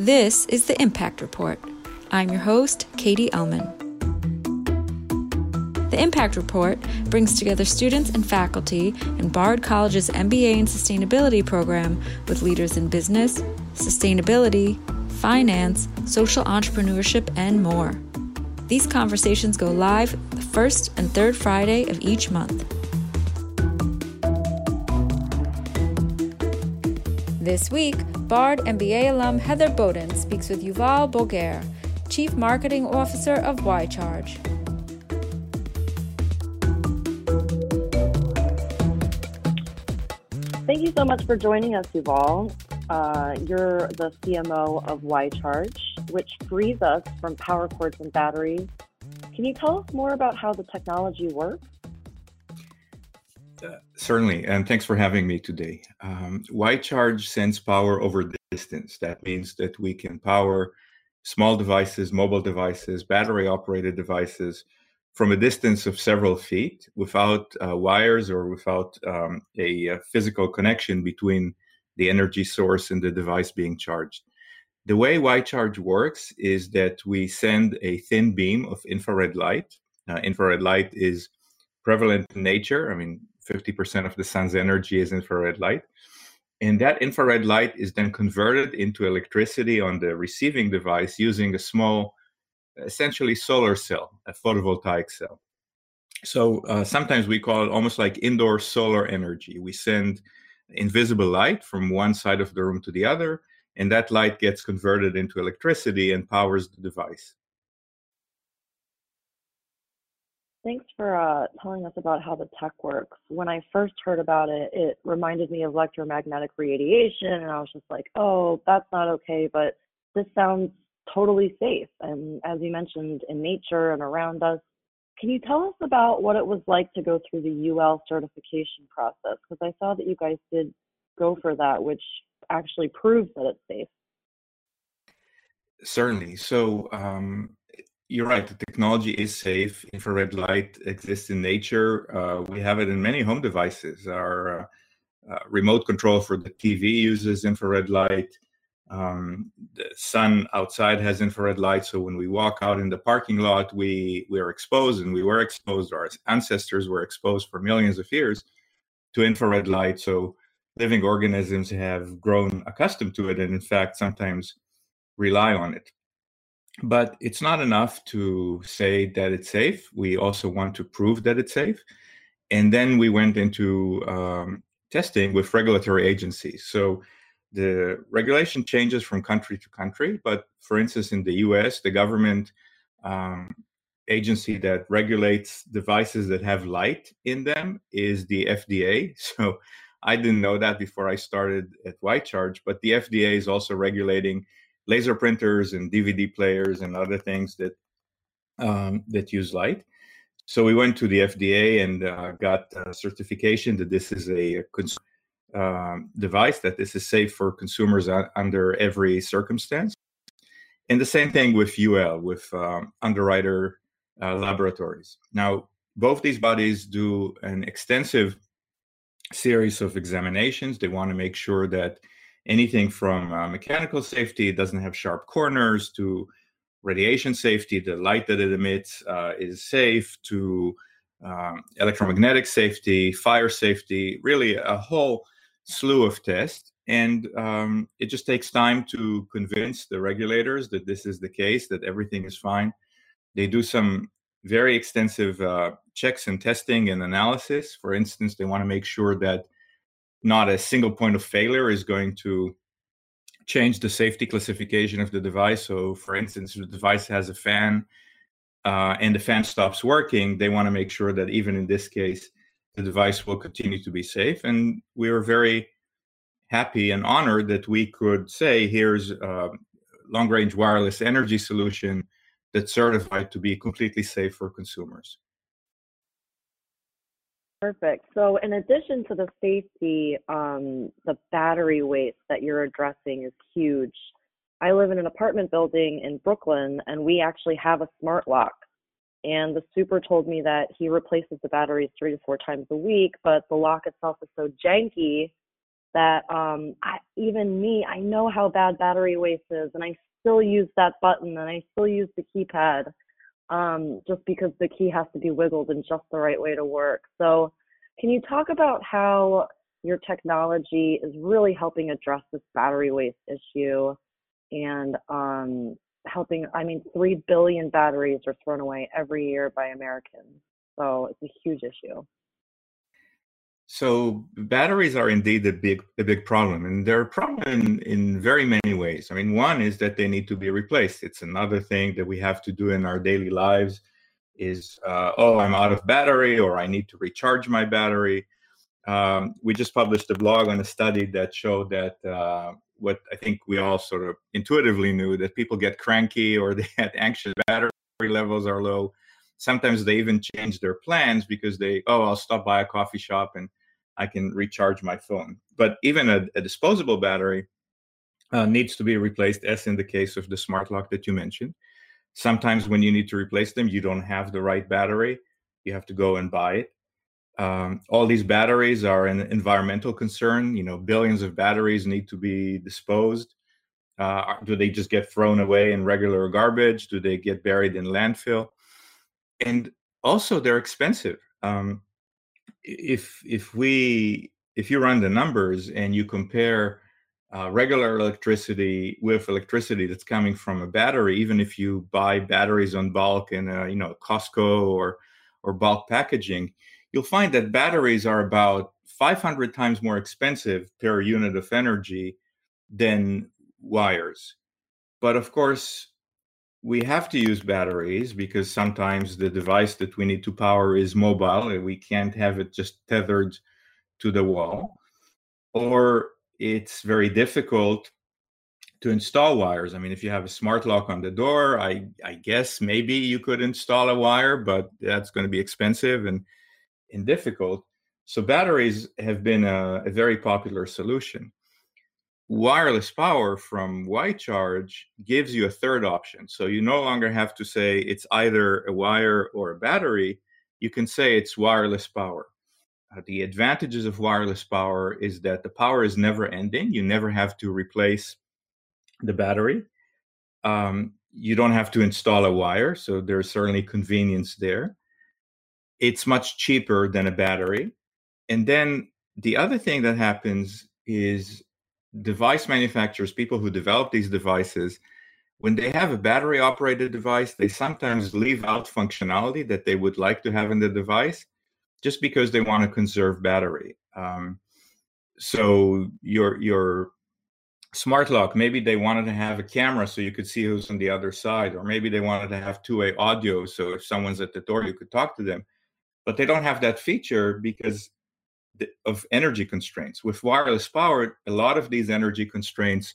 This is the Impact Report. I'm your host, Katie Ellman. The Impact Report brings together students and faculty in Bard College's MBA in Sustainability program with leaders in business, sustainability, finance, social entrepreneurship, and more. These conversations go live the first and third Friday of each month. This week, Bard MBA alum Heather Bowden speaks with Yuval Boger, Chief Marketing Officer of Wi-Charge. Thank you so much for joining us, Yuval. Uh, you're the CMO of Wi-Charge, which frees us from power cords and batteries. Can you tell us more about how the technology works? Uh, certainly, and thanks for having me today. Um, Wi-Charge sends power over distance. That means that we can power small devices, mobile devices, battery operated devices from a distance of several feet without uh, wires or without um, a, a, physical connection between the energy source and the device being charged. The way Wi-Charge works is that we send a thin beam of infrared light. Uh, infrared light is prevalent in nature. I mean, 50% of the sun's energy is infrared light. And that infrared light is then converted into electricity on the receiving device using a small, essentially solar cell, a photovoltaic cell. So uh, sometimes we call it almost like indoor solar energy. We send invisible light from one side of the room to the other, and that light gets converted into electricity and powers the device. Thanks for uh, telling us about how the tech works. When I first heard about it, it reminded me of electromagnetic radiation, and I was just like, oh, that's not okay, but this sounds totally safe. And as you mentioned, in nature and around us, can you tell us about what it was like to go through the UL certification process? Because I saw that you guys did go for that, which actually proves that it's safe. Certainly. So, um, you're right. The technology is safe. Infrared light exists in nature. Uh, we have it in many home devices. Our uh, uh, remote control for the TV uses infrared light. Um, the sun outside has infrared light, so when we walk out in the parking lot, we we are exposed, and we were exposed. Our ancestors were exposed for millions of years to infrared light. So living organisms have grown accustomed to it, and in fact, sometimes rely on it. But it's not enough to say that it's safe. We also want to prove that it's safe. And then we went into um, testing with regulatory agencies. So the regulation changes from country to country. But for instance, in the US, the government um, agency that regulates devices that have light in them is the FDA. So I didn't know that before I started at Wi-Charge, but the FDA is also regulating laser printers and DVD players and other things that um, that use light. So we went to the FDA and uh, got certification that this is a cons- um, device that this is safe for consumers under every circumstance. And the same thing with UL, with um, Underwriter uh, Laboratories. Now, both these bodies do an extensive series of examinations. They want to make sure that anything from uh, mechanical safety, it doesn't have sharp corners, to radiation safety, the light that it emits uh, is safe, to um, electromagnetic safety, fire safety, really a whole slew of tests. And um, it just takes time to convince the regulators that this is the case, that everything is fine. They do some very extensive uh, checks and testing and analysis. For instance, they want to make sure that not a single point of failure is going to change the safety classification of the device. So, for instance, if the device has a fan uh, and the fan stops working, they want to make sure that even in this case, the device will continue to be safe. And we were very happy and honored that we could say, here's a long range wireless energy solution that's certified to be completely safe for consumers. Perfect. So, in addition to the safety, um, the battery waste that you're addressing is huge. I live in an apartment building in Brooklyn, and we actually have a smart lock. And the super told me that he replaces the batteries three to four times a week, but the lock itself is so janky that um, I, even me, I know how bad battery waste is, and I still use that button and I still use the keypad um, just because the key has to be wiggled in just the right way to work. So, can you talk about how your technology is really helping address this battery waste issue and um, helping? I mean, 3 billion batteries are thrown away every year by Americans. So, it's a huge issue. So batteries are indeed a big a big problem, and they're a problem in, very many ways. I mean, one is that they need to be replaced. It's another thing that we have to do in our daily lives. Is uh, oh, I'm out of battery, or I need to recharge my battery. Um, we just published a blog on a study that showed that uh, what I think we all sort of intuitively knew that people get cranky or they had anxious battery levels are low. Sometimes they even change their plans because they oh, I'll stop by a coffee shop and I can recharge my phone. But even a, a disposable battery uh, needs to be replaced, as in the case of the smart lock that you mentioned. Sometimes when you need to replace them, you don't have the right battery. You have to go and buy it. Um, all these batteries are an environmental concern. You know, billions of batteries need to be disposed. Uh, do they just get thrown away in regular garbage? Do they get buried in landfill? And also, they're expensive. Um, if if we if you run the numbers and you compare uh, regular electricity with electricity that's coming from a battery, even if you buy batteries on bulk in a, you know Costco or or bulk packaging, you'll find that batteries are about 500 times more expensive per unit of energy than wires. But of course, we have to use batteries because sometimes the device that we need to power is mobile and we can't have it just tethered to the wall. Or it's very difficult to install wires. I mean if you have a smart lock on the door i i guess maybe you could install a wire but that's going to be expensive and and difficult. So batteries have been a, a very popular solution wireless power from Wi-Charge gives you a third option. So you no longer have to say it's either a wire or a battery. You can say it's wireless power. Uh, the advantages of wireless power is that the power is never ending. You never have to replace the battery. Um, you don't have to install a wire, so there's certainly convenience there. It's much cheaper than a battery. And then the other thing that happens is device manufacturers, people who develop these devices, when they have a battery operated device, they sometimes leave out functionality that they would like to have in the device just because they want to conserve battery. Um, so your your smart lock, maybe they wanted to have a camera so you could see who's on the other side, or maybe they wanted to have two-way audio so if someone's at the door, you could talk to them. But they don't have that feature because of energy constraints. With wireless power, a lot of these energy constraints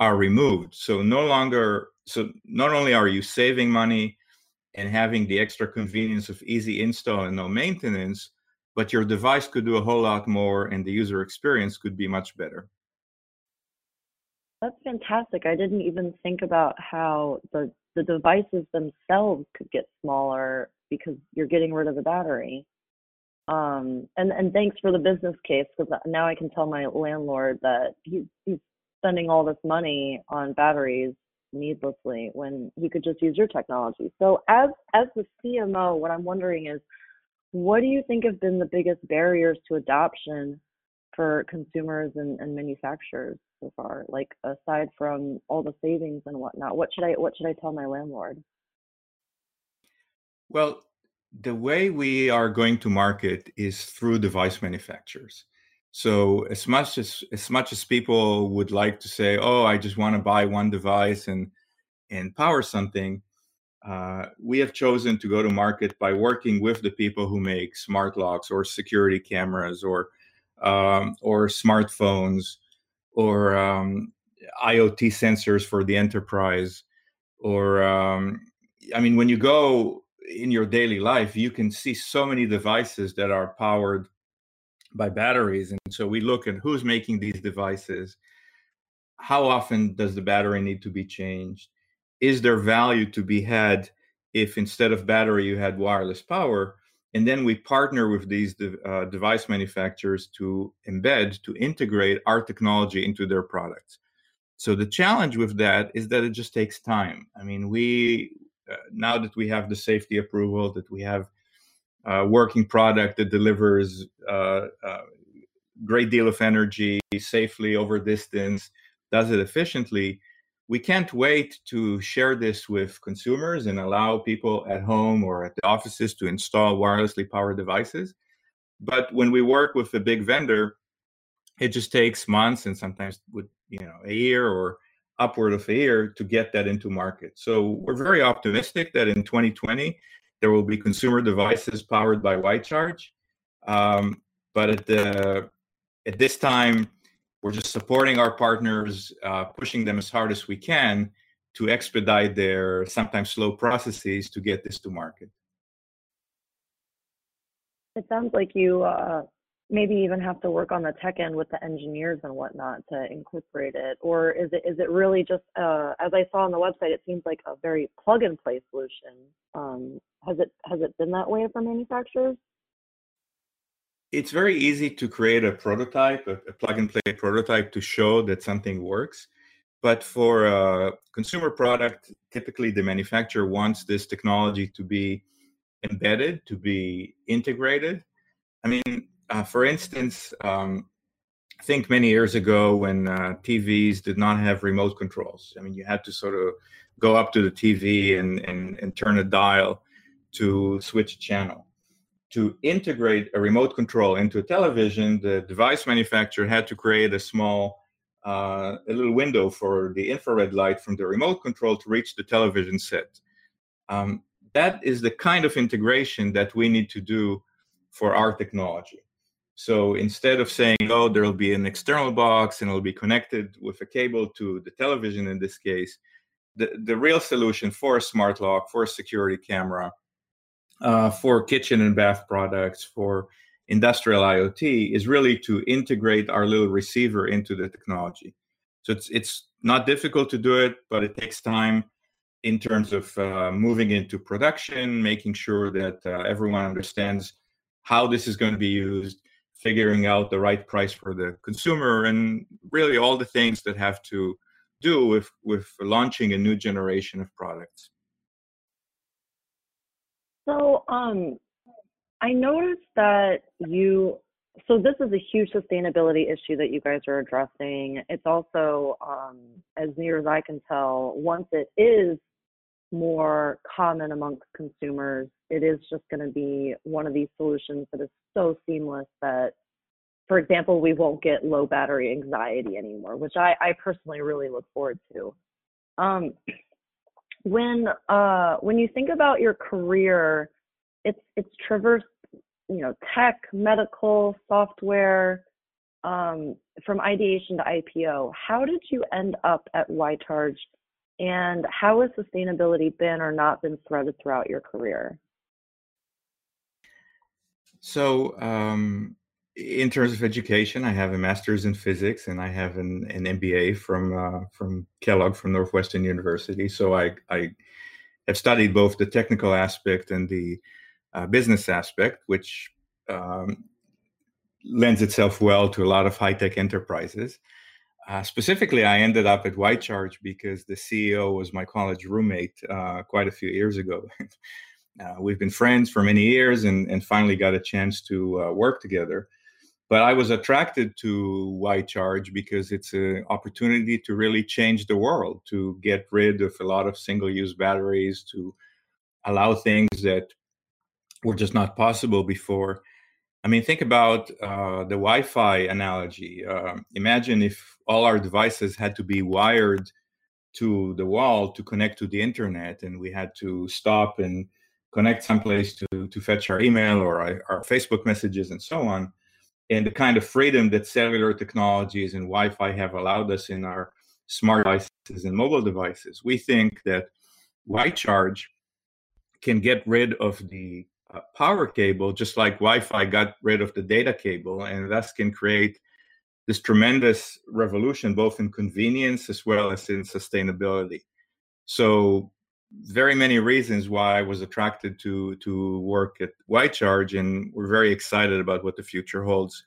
are removed. So no longer, so not only are you saving money and having the extra convenience of easy install and no maintenance, but your device could do a whole lot more and the user experience could be much better. That's fantastic. I didn't even think about how the the devices themselves could get smaller because you're getting rid of the battery. Um, and and thanks for the business case because now I can tell my landlord that he's he's spending all this money on batteries needlessly when he could just use your technology. So as as the CMO, what I'm wondering is, what do you think have been the biggest barriers to adoption for consumers and, and manufacturers so far? Like aside from all the savings and whatnot, what should I what should I tell my landlord? Well, the way we are going to market is through device manufacturers. So as much as as much as people would like to say, "Oh, I just want to buy one device and and power something," uh, we have chosen to go to market by working with the people who make smart locks or security cameras or um, or smartphones or um, IoT sensors for the enterprise. Or um, I mean, when you go in your daily life, you can see so many devices that are powered by batteries. And so we look at who's making these devices. How often does the battery need to be changed? Is there value to be had if instead of battery you had wireless power? and then we partner with these de- uh, device manufacturers to embed to integrate our technology into their products so the challenge with that is that it just takes time i mean we now that we have the safety approval that we have a working product that delivers a uh, uh, great deal of energy safely over distance does it efficiently we can't wait to share this with consumers and allow people at home or at the offices to install wirelessly powered devices. But when we work with a big vendor, it just takes months and sometimes with you know a year or upward of a year to get that into market. So we're very optimistic that in 2020 there will be consumer devices powered by Wi-Charge. Um, but at the at this time, we're just supporting our partners, uh, pushing them as hard as we can to expedite their sometimes slow processes to get this to market. It sounds like you uh, maybe even have to work on the tech end with the engineers and whatnot to incorporate it, or is it is it really just uh, as I saw on the website? It seems like a very plug and play solution. Um, has it has it been that way for manufacturers? it's very easy to create a prototype, a, a, plug and play prototype to show that something works. But for a consumer product, typically the manufacturer wants this technology to be embedded, to be integrated. I mean, uh, for instance, um, I think many years ago when uh, TVs did not have remote controls, I mean, you had to sort of go up to the TV and, and, and turn a dial to switch a channel to integrate a remote control into a television, the device manufacturer had to create a small, uh, a little window for the infrared light from the remote control to reach the television set. Um, that is the kind of integration that we need to do for our technology. So instead of saying, oh, there will be an external box and it'll be connected with a cable to the television in this case, the, the real solution for a smart lock, for a security camera, uh, for kitchen and bath products, for industrial IoT, is really to integrate our little receiver into the technology. So it's it's not difficult to do it, but it takes time in terms of uh, moving into production, making sure that uh, everyone understands how this is going to be used, figuring out the right price for the consumer, and really all the things that have to do with with launching a new generation of products. So, um, I noticed that you, so this is a huge sustainability issue that you guys are addressing. It's also, um, as near as I can tell, once it is more common amongst consumers, it is just going to be one of these solutions that is so seamless that, for example, we won't get low battery anxiety anymore, which I, I personally really look forward to. Um, when uh when you think about your career it's it's traversed you know tech medical software um, from ideation to ipo how did you end up at Wi-Charge and how has sustainability been or not been threaded throughout your career so um, in terms of education, I have a master's in physics and I have an, an MBA from uh, from Kellogg from Northwestern University. So I I have studied both the technical aspect and the uh, business aspect, which um, lends itself well to a lot of high tech enterprises. Uh, specifically, I ended up at Wi-Charge because the CEO was my college roommate uh, quite a few years ago. Uh, we've been friends for many years and, and finally got a chance to uh, work together but I was attracted to Wi-Charge because it's an opportunity to really change the world, to get rid of a lot of single-use batteries, to allow things that were just not possible before. I mean, think about uh, the Wi-Fi analogy. Uh, imagine if all our devices had to be wired to the wall to connect to the internet, and we had to stop and connect someplace to to fetch our email or our, our Facebook messages and so on and the kind of freedom that cellular technologies and Wi-Fi have allowed us in our smart devices and mobile devices. We think that Wi-Charge can get rid of the uh, power cable, just like Wi-Fi got rid of the data cable, and thus can create this tremendous revolution, both in convenience as well as in sustainability. So very many reasons why I was attracted to to work at Wi-Charge, and we're very excited about what the future holds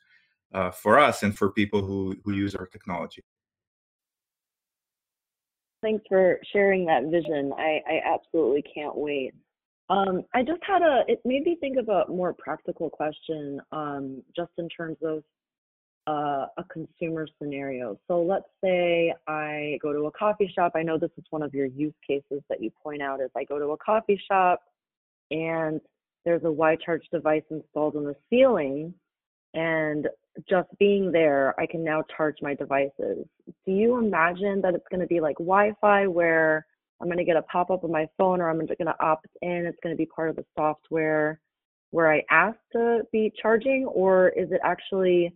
uh, for us and for people who who use our technology. Thanks for sharing that vision. I, I absolutely can't wait. Um, I just had a, it made me think of a more practical question, um, just in terms of uh, a consumer scenario. So let's say I go to a coffee shop. I know this is one of your use cases that you point out is I go to a coffee shop and there's a Wi-Charge device installed in the ceiling and just being there, I can now charge my devices. Do you imagine that it's going to be like Wi-Fi where I'm going to get a pop-up on my phone or I'm going to opt in, it's going to be part of the software where I ask to be charging or is it actually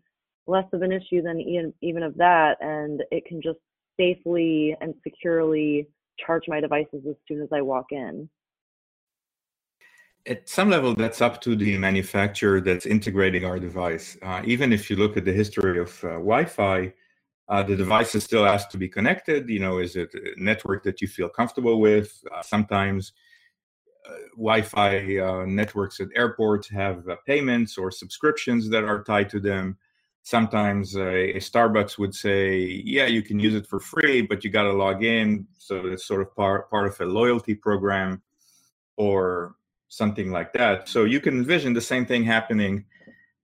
less of an issue than even, even of that, and it can just safely and securely charge my devices as soon as I walk in. At some level, that's up to the manufacturer that's integrating our device. Uh, even if you look at the history of uh, Wi-Fi, uh, the device is still has to be connected. You know, is it a network that you feel comfortable with? Uh, sometimes uh, Wi-Fi uh, networks at airports have payments or subscriptions that are tied to them sometimes a, a, Starbucks would say, "Yeah, you can use it for free, but you got to log in." So it's sort of part part of a loyalty program, or something like that. So you can envision the same thing happening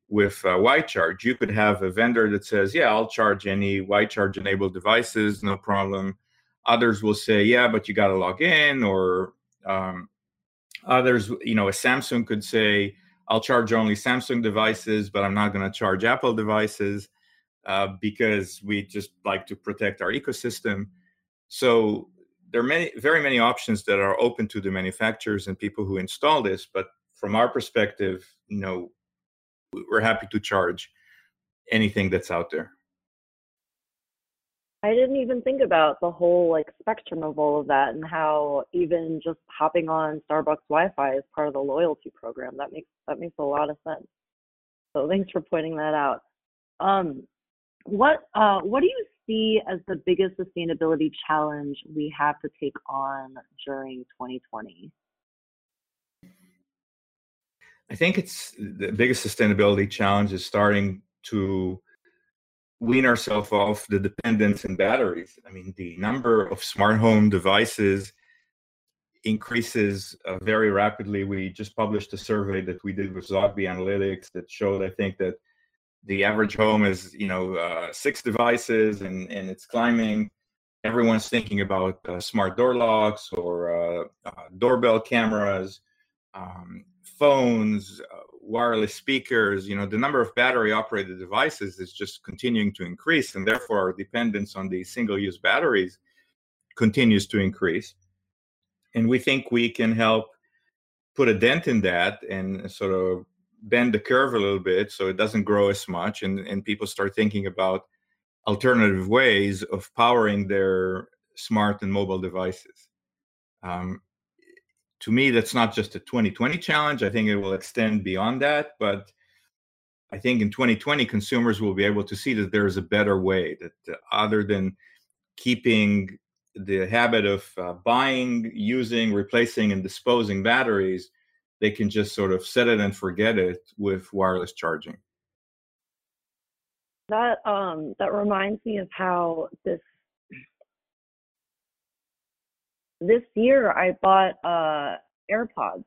with uh, Wi-Charge. You could have a vendor that says, "Yeah, I'll charge any Wi-Charge enabled devices, no problem." Others will say, "Yeah, but you got to log in," or um, others, you know, a Samsung could say I'll charge only Samsung devices, but I'm not going to charge Apple devices uh, because we just like to protect our ecosystem. So there are many, very many options that are open to the manufacturers and people who install this. But from our perspective, you know, we're happy to charge anything that's out there. I didn't even think about the whole like spectrum of all of that and how even just hopping on Starbucks Wi-Fi is part of the loyalty program. That makes that makes a lot of sense. So thanks for pointing that out. Um, what uh, what do you see as the biggest sustainability challenge we have to take on during 2020? I think it's the biggest sustainability challenge is starting to wean ourselves off the dependence in batteries. I mean, the number of smart home devices increases uh, very rapidly. We just published a survey that we did with Zogby Analytics that showed, I think, that the average home is, you know, uh, six devices and, and it's climbing. Everyone's thinking about uh, smart door locks or uh, uh, doorbell cameras, um, phones, uh, wireless speakers, you know, the number of battery operated devices is just continuing to increase. And therefore, our dependence on these single use batteries continues to increase. And we think we can help put a dent in that and sort of bend the curve a little bit so it doesn't grow as much and, and people start thinking about alternative ways of powering their smart and mobile devices. Um, to me, that's not just a 2020 challenge. I think it will extend beyond that. But I think in 2020, consumers will be able to see that there is a better way that uh, other than keeping the habit of uh, buying, using, replacing, and disposing batteries, they can just sort of set it and forget it with wireless charging. That um, that reminds me of how this this year I bought uh, AirPods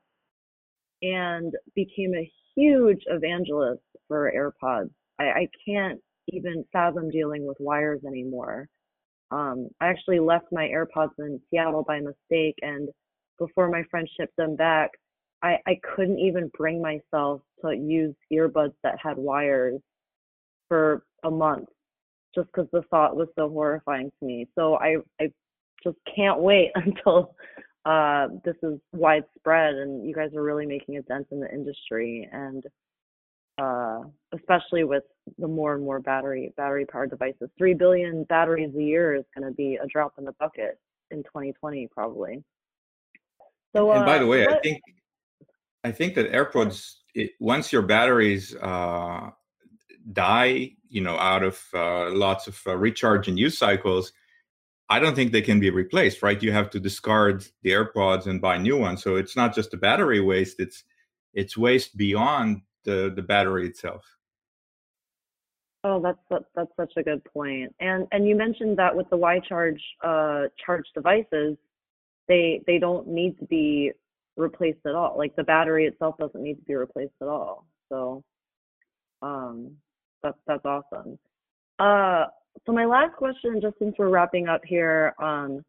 and became a huge evangelist for AirPods. I, I can't even fathom dealing with wires anymore. Um, I actually left my AirPods in Seattle by mistake, and before my friend shipped them back, I, I couldn't even bring myself to use earbuds that had wires for a month just because the thought was so horrifying to me. So I, I just can't wait until uh, this is widespread and you guys are really making a dent in the industry and uh, especially with the more and more battery battery powered devices. Three billion batteries a year is going to be a drop in the bucket in 2020 probably. So, uh, and by the way, what, I think I think that AirPods it, once your batteries uh, die, you know, out of uh, lots of uh, recharge and use cycles, I don't think they can be replaced, right? You have to discard the AirPods and buy new ones. So it's not just the battery waste; it's it's waste beyond the the battery itself. Oh, that's that, that's such a good point. And and you mentioned that with the Wi-Charge uh, charge devices, they they don't need to be replaced at all. Like the battery itself doesn't need to be replaced at all. So um, that's that's awesome. Uh, so my last question, just since we're wrapping up here, um,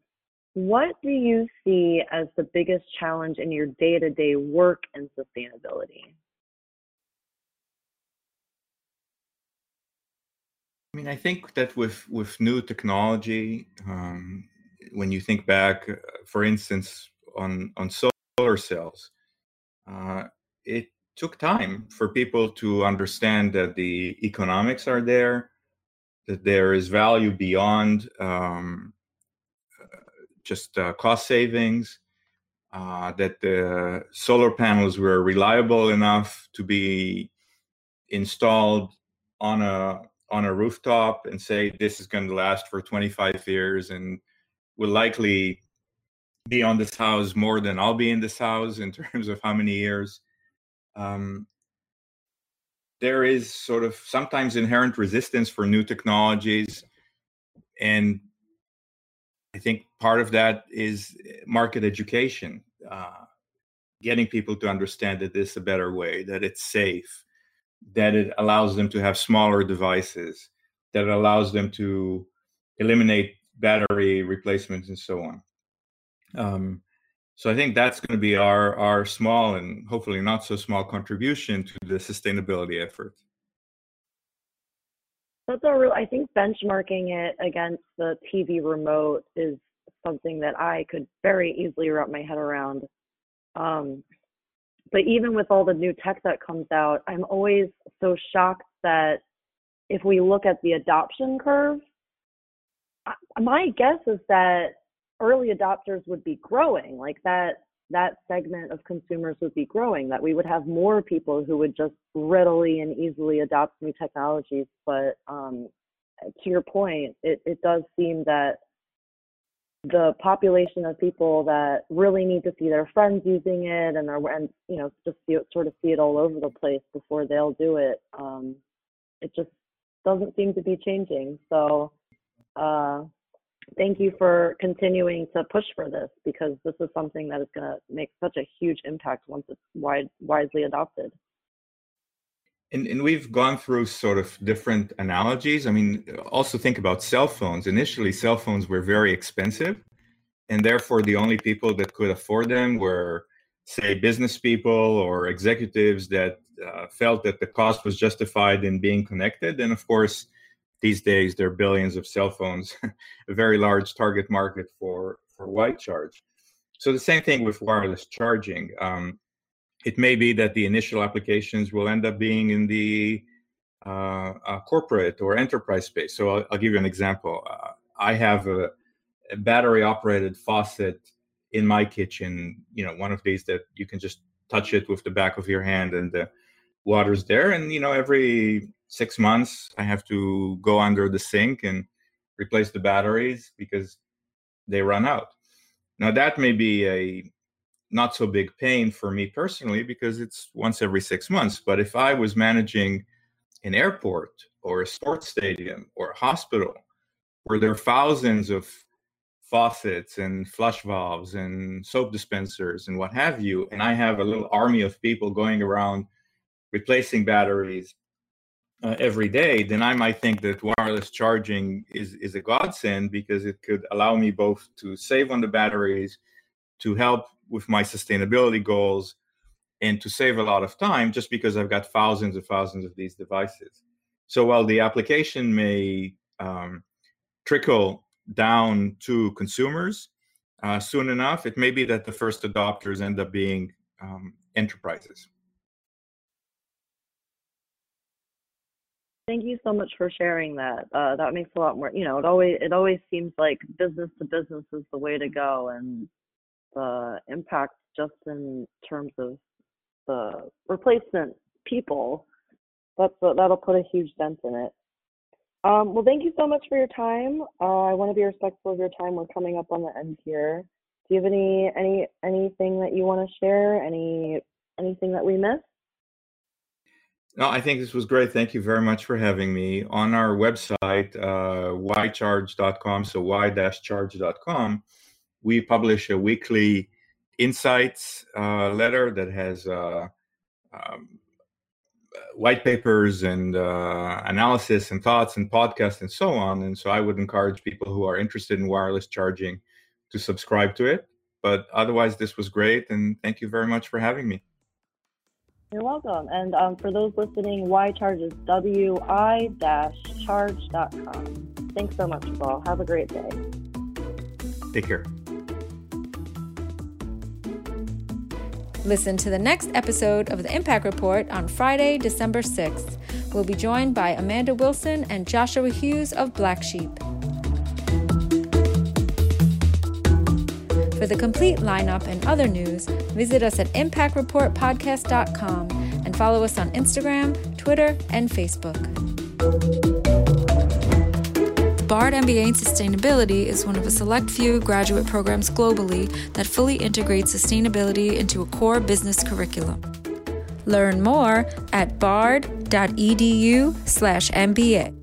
what do you see as the biggest challenge in your day-to-day work and sustainability? I mean, I think that with with new technology, um, when you think back, uh, for instance, on on solar cells, uh, it took time for people to understand that the economics are there, that there is value beyond um, just uh, cost savings, uh, that the solar panels were reliable enough to be installed on a on a rooftop and say this is going to last for 25 years and will likely be on this house more than I'll be in this house in terms of how many years. Um, there is sort of sometimes inherent resistance for new technologies. And I think part of that is market education, uh, getting people to understand that this is a better way, that it's safe, that it allows them to have smaller devices, that it allows them to eliminate battery replacements and so on. Um, so I think that's going to be our our small and hopefully not so small contribution to the sustainability effort. That's a real. I think benchmarking it against the TV remote is something that I could very easily wrap my head around. Um, but even with all the new tech that comes out, I'm always so shocked that if we look at the adoption curve, my guess is that early adopters would be growing, like that that segment of consumers would be growing, that we would have more people who would just readily and easily adopt new technologies. But um, to your point, it, it does seem that the population of people that really need to see their friends using it and their and you know just see it, sort of see it all over the place before they'll do it um, it just doesn't seem to be changing so uh, thank you for continuing to push for this because this is something that is going to make such a huge impact once it's wide, widely adopted and, and we've gone through sort of different analogies. I mean, also think about cell phones. Initially, cell phones were very expensive, and therefore the only people that could afford them were, say, business people or executives that uh, felt that the cost was justified in being connected. And of course, these days there are billions of cell phones, a very large target market for for Wi-Charge. So the same thing with wireless charging. Um, it may be that the initial applications will end up being in the uh, uh, corporate or enterprise space. So I'll, I'll give you an example. Uh, I have a, a, battery operated faucet in my kitchen, you know, one of these that you can just touch it with the back of your hand and the water's there. And, you know, every six months I have to go under the sink and replace the batteries because they run out. Now that may be a not so big pain for me personally because it's once every six months. But if I was managing an airport or a sports stadium or a hospital where there are thousands of faucets and flush valves and soap dispensers and what have you, and I have a little army of people going around replacing batteries uh, every day, then I might think that wireless charging is, is a godsend because it could allow me both to save on the batteries, to help with my sustainability goals and to save a lot of time just because I've got thousands and thousands of these devices. So while the application may um, trickle down to consumers uh, soon enough, it may be that the first adopters end up being um, enterprises. Thank you so much for sharing that. Uh, that makes a lot more. You know, it always it always seems like business to business is the way to go, and the impact just in terms of the replacement people, that's that'll put a huge dent in it. Um, well, thank you so much for your time. Uh, I want to be respectful of your time. We're coming up on the end here. Do you have any any anything that you want to share? Any anything that we missed? No, I think this was great. Thank you very much for having me. On our website, uh, wi-charge.com, so wi-charge.com, we publish a weekly insights uh, letter that has uh, um, white papers and uh, analysis and thoughts and podcasts and so on. And so I would encourage people who are interested in wireless charging to subscribe to it. But otherwise, this was great. And thank you very much for having me. You're welcome. And um, for those listening, Wi-Charge is wi-charge.com. Thanks so much, Yuval. Have a great day. Take care. Listen to the next episode of the Impact Report on Friday, December 6th. We'll be joined by Amanda Wilson and Joshua Hughes of Black Sheep. For the complete lineup and other news, visit us at impactreportpodcast.com and follow us on Instagram, Twitter, and Facebook. Bard MBA in Sustainability is one of a select few graduate programs globally that fully integrates sustainability into a core business curriculum. Learn more at bard.edu/mba.